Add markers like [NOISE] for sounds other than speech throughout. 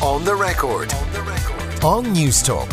On the record. On Newstalk.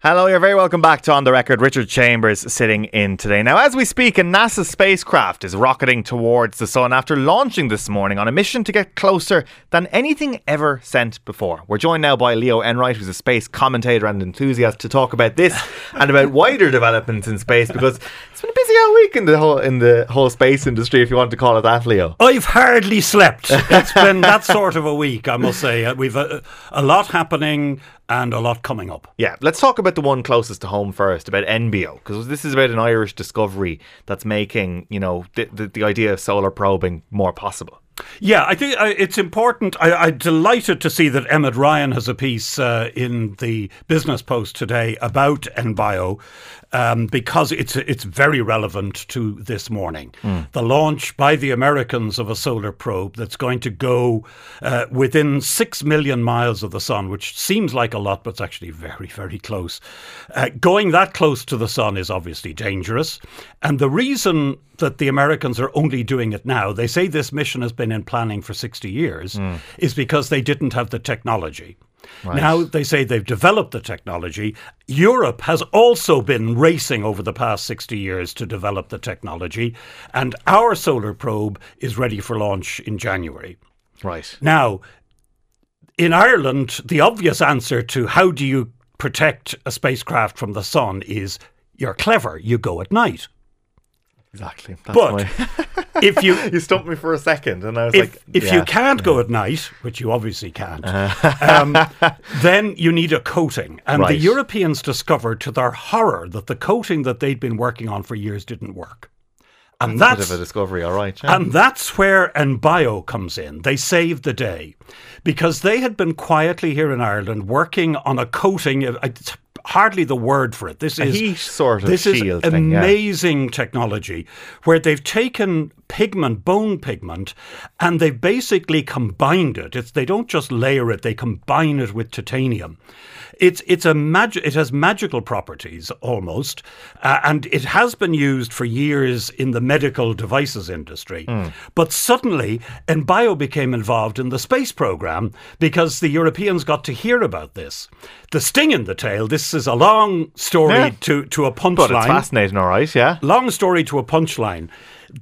Hello, you're very welcome back to On the Record. Richard Chambers sitting in today. Now, as we speak, a NASA spacecraft is rocketing towards the sun after launching this morning on a mission to get closer than anything ever sent before. We're joined now by Leo Enright, who's a space commentator and enthusiast, to talk about this and about wider developments in space because it's been a busy old week in the whole in the whole space industry, if you want to call it that, Leo. I've hardly slept. It's been that [LAUGHS] sort of a week, I must say. Uh, We've a, a lot happening and a lot coming up. Yeah, let's talk about the one closest to home first, about Enbio, because this is about an Irish discovery that's making, you know, the, the, the idea of solar probing more possible. Yeah, I think uh, it's important. I, I'm delighted to see that Emmet Ryan has a piece uh, in the Business Post today about Enbio um, because it's it's very relevant to this morning. The launch by the Americans of a solar probe that's going to go uh, within six million miles of the sun, which seems like a lot, but it's actually very, very close. Uh, going that close to the sun is obviously dangerous, and the reason that the Americans are only doing it now, they say this mission has been in planning for 60 years, is because they didn't have the technology. Now they say they've developed the technology. Europe has also been racing over the past 60 years to develop the technology, and our solar probe is ready for launch in January. Right. Now, in Ireland, the obvious answer to how do you protect a spacecraft from the sun is you're clever, you go at night. Exactly. That's But my- [LAUGHS] if you [LAUGHS] you stumped me for a second, and I was if, like, if yeah. you can't go at night, which you obviously can't, um, then you need a coating. And the Europeans discovered, to their horror, that the coating that they'd been working on for years didn't work. And Bit that's of a discovery, all right. yeah. and that's where Enbio comes in. They saved the day because they had been quietly here in Ireland working on a coating. uh, It's hardly the word for it. This is heat sort of this shield is thing, yeah. amazing technology where they've taken pigment, bone pigment, and they've basically combined it. It's they don't just layer it; they combine it with titanium. It's it's a magic. It has magical properties almost, uh, and it has been used for years in the medical devices industry. Hmm. But suddenly, Enbio became involved in the space program because the Europeans got to hear about this. The sting in the tail. This is a long story Yeah. to to a punchline. but it's fascinating, all right. Yeah. Long story to a punchline.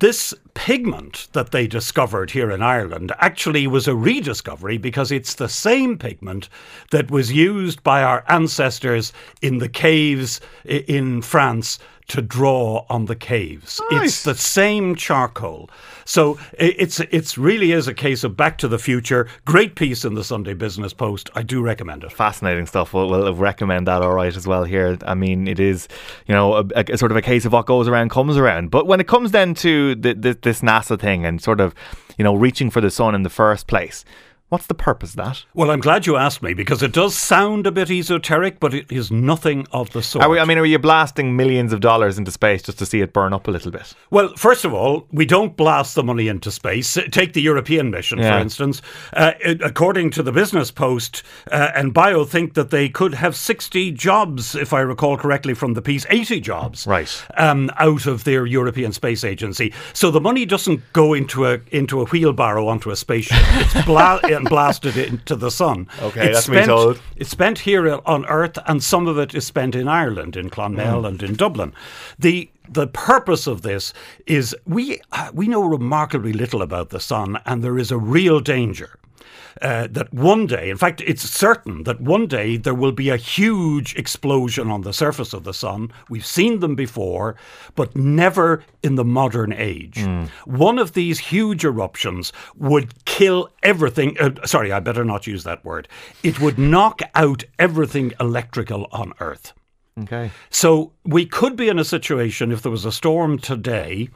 This pigment that they discovered here in Ireland actually was a rediscovery because it's the same pigment that was used by our ancestors in the caves in France to draw on the caves. Nice. It's the same charcoal. So it's it's really is a case of Back to the Future. Great piece in the Sunday Business Post. I do recommend it. Fascinating stuff. We'll, we'll recommend that all right as well here. I mean, it is, you know, a, a- sort of a case of what goes around comes around. But when it comes then to the, the, this NASA thing and sort of, you know, reaching for the sun in the first place, what's the purpose of that? Well, I'm glad you asked me because it does sound a bit esoteric, but it is nothing of the sort. Are we, I mean, are you blasting millions of dollars into space just to see it burn up a little bit? Well, first of all, we don't blast the money into space. Take the European mission, Yeah. for instance. Uh, it- according to the Business Post, uh, Enbio think that they could have 60 jobs, if I recall correctly from the piece, 80 jobs Right. um, out of their European Space Agency. So the money doesn't go into a into a wheelbarrow onto a spaceship. It's bla- [LAUGHS] and blasted into the sun. Okay, it's that's me spent, told. It's spent here on Earth, and some of it is spent in Ireland, in Clonmel and in Dublin. The the purpose of this is we uh, we know remarkably little about the sun, and there is a real danger. Uh, that one day, in fact, it's certain that one day there will be a huge explosion on the surface of the sun. We've seen them before, but never in the modern age. One of these huge eruptions would kill everything. Uh, sorry, I better not use that word. It would knock out everything electrical on Earth. Okay. So we could be in a situation if there was a storm today.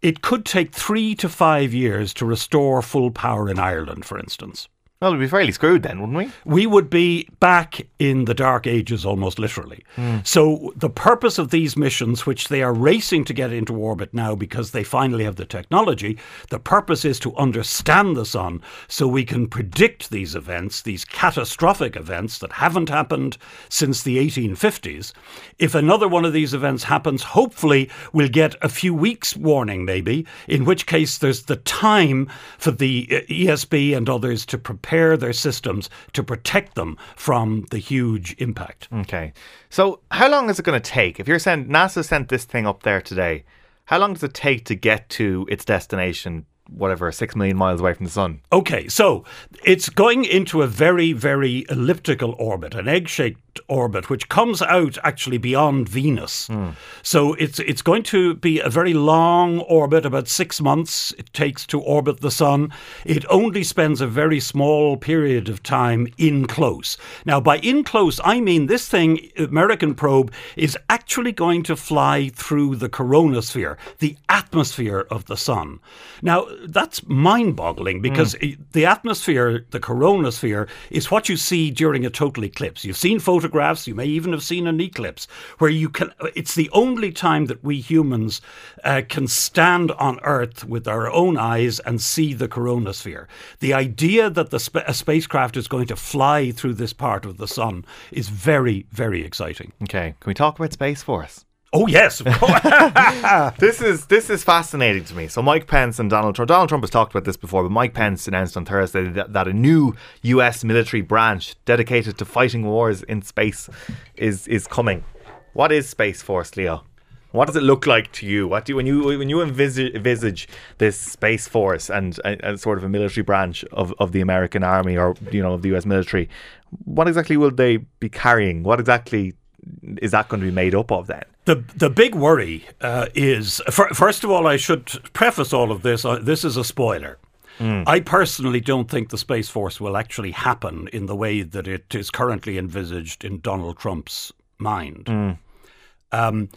It could take three to five years to restore full power in Ireland, for instance. Well, we'd be fairly screwed then, wouldn't we? We would be back in the dark ages almost literally. Mm. So, the purpose of these missions, which they are racing to get into orbit now because they finally have the technology, the purpose is to understand the sun so we can predict these events, these catastrophic events that haven't happened since the 1850s. If another one of these events happens, hopefully we'll get a few weeks' warning, maybe, in which case there's the time for the uh, ESB and others to prepare their systems to protect them from the huge impact. Okay. So, how long is it going to take? If you're saying NASA sent this thing up there today, how long does it take to get to its destination whatever, six million miles away from the sun. Okay, so it's going into a very, very elliptical orbit, an egg shaped orbit, which comes out actually beyond Venus. Mm. So it's it's going to be a very long orbit, about six months it takes to orbit the sun. It only spends a very small period of time in close. Now, by in close, I mean this thing, American probe, is actually going to fly through the coronosphere, the atmosphere of the sun. Now, that's mind boggling because mm. the atmosphere, the coronosphere, is what you see during a total eclipse. You've seen photographs, you may even have seen an eclipse, where you can, it's the only time that we humans uh, can stand on Earth with our own eyes and see the coronosphere. The idea that the sp- a spacecraft is going to fly through this part of the sun is very, very exciting. Okay, can we talk about Space Force? Oh yes, of course. [LAUGHS] this is this is fascinating to me. So Mike Pence and Donald Trump. Donald Trump has talked about this before, but Mike Pence announced on Thursday that, that a new U.S. military branch dedicated to fighting wars in space is is coming. What is Space Force, Leo? What does it look like to you? What do you, when you when you envisage, envisage this space force and, and, and, sort of a military branch of, of the American army or you know of the U.S. military? What exactly will they be carrying? What exactly is that going to be made up of then? The the big worry uh, is first of all, I should preface all of this. Uh, this is a spoiler. Mm. I personally don't think the Space Force will actually happen in the way that it is currently envisaged in Donald Trump's mind. Mm. Um,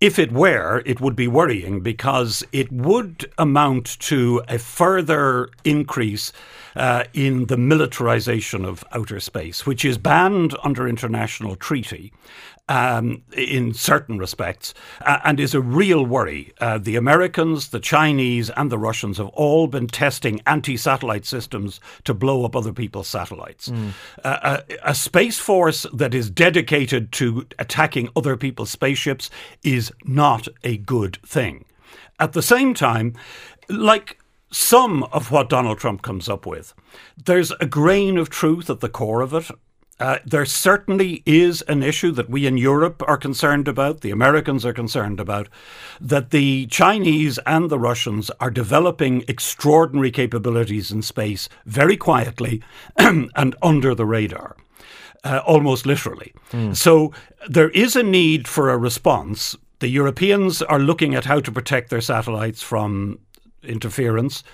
if it were, it would be worrying because it would amount to a further increase uh, in the militarization of outer space, which is banned under international treaty um, in certain respects uh, and is a real worry. Uh, the Americans, the Chinese, and the Russians have all been testing anti satellite systems to blow up other people's satellites. Mm. Uh, a, a, space force that is dedicated to attacking other people's spaceships is not a good thing. At the same time, like some of what Donald Trump comes up with, there's a grain of truth at the core of it. Uh, there certainly is an issue that we in Europe are concerned about, the Americans are concerned about, that the Chinese and the Russians are developing extraordinary capabilities in space very quietly [CLEARS THROAT] and under the radar. Uh, almost literally. Mm. So there is a need for a response. The Europeans are looking at how to protect their satellites from interference.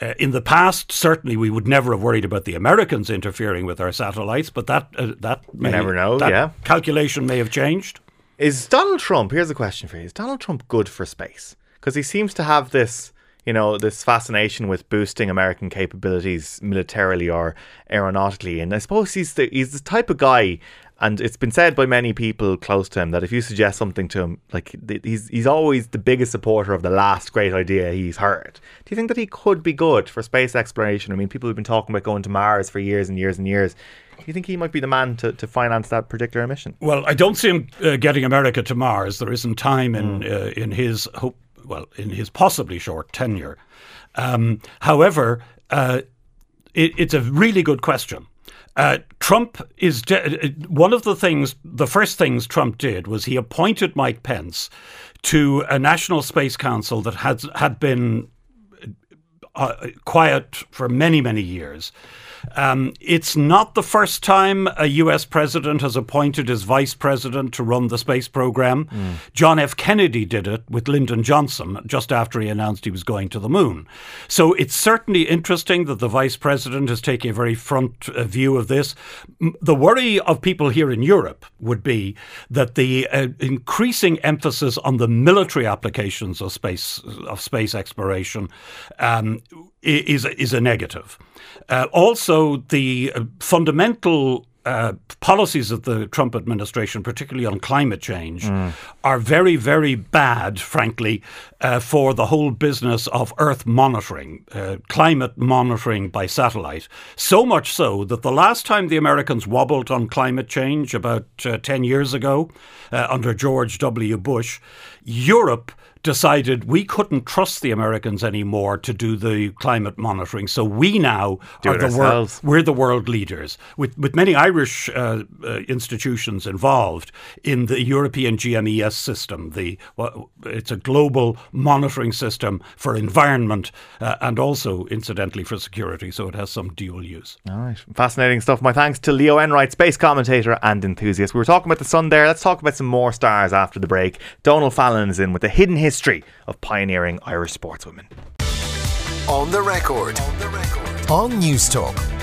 Uh, in the past, certainly we would never have worried about the Americans interfering with our satellites, but that uh, that may, never know. yeah, calculation may have changed. Is Donald Trump? Here's a question for you: Is Donald Trump good for space? Because he seems to have this, you know, this fascination with boosting American capabilities militarily or aeronautically, and I suppose he's the he's the type of guy and it's been said by many people close to him that if you suggest something to him, like he's he's always the biggest supporter of the last great idea he's heard. Do you think that he could be good for space exploration? I mean, people have been talking about going to Mars for years and years and years. Do you think he might be the man to, to finance that particular mission? Well, I don't see him uh, getting America to Mars. There isn't time in mm. uh, in his hope, well, in his possibly short tenure. Um, however, uh, it, it's a really good question. Uh, Trump is de- uh, one of the things, the first things Trump did was he appointed Mike Pence to a National Space Council that had, had been uh, quiet for many, many years. Um, it's not the first time a US president has appointed his vice president to run the space program. Mm. John F. Kennedy did it with Lyndon Johnson just after he announced he was going to the moon. So it's certainly interesting that the vice president is taking a very front uh, view of this. The worry of people here in Europe would be that the uh, increasing emphasis on the military applications of space of space exploration um, is is a negative. Uh, also, the uh, fundamental uh, policies of the Trump administration, particularly on climate change, mm. are very, very bad, frankly, uh, for the whole business of Earth monitoring, uh, climate monitoring by satellite. So much so that the last time the Americans wobbled on climate change, about uh, 10 years ago, uh, under George W. Bush, Europe decided we couldn't trust the Americans anymore to do the climate monitoring. So we now do are the world. We're the world leaders, with with many Irish uh, uh, institutions involved in the European GMES system. The well, it's a global monitoring system for environment uh, and also, incidentally, for security. So it has some dual use. All right, fascinating stuff. My thanks to Leo Enright, space commentator and enthusiast. We were talking about the sun there. Let's talk about some more stars after the break. Donal Fallon is in with the hidden history history of pioneering Irish sportswomen. On the record. On the record. On Newstalk.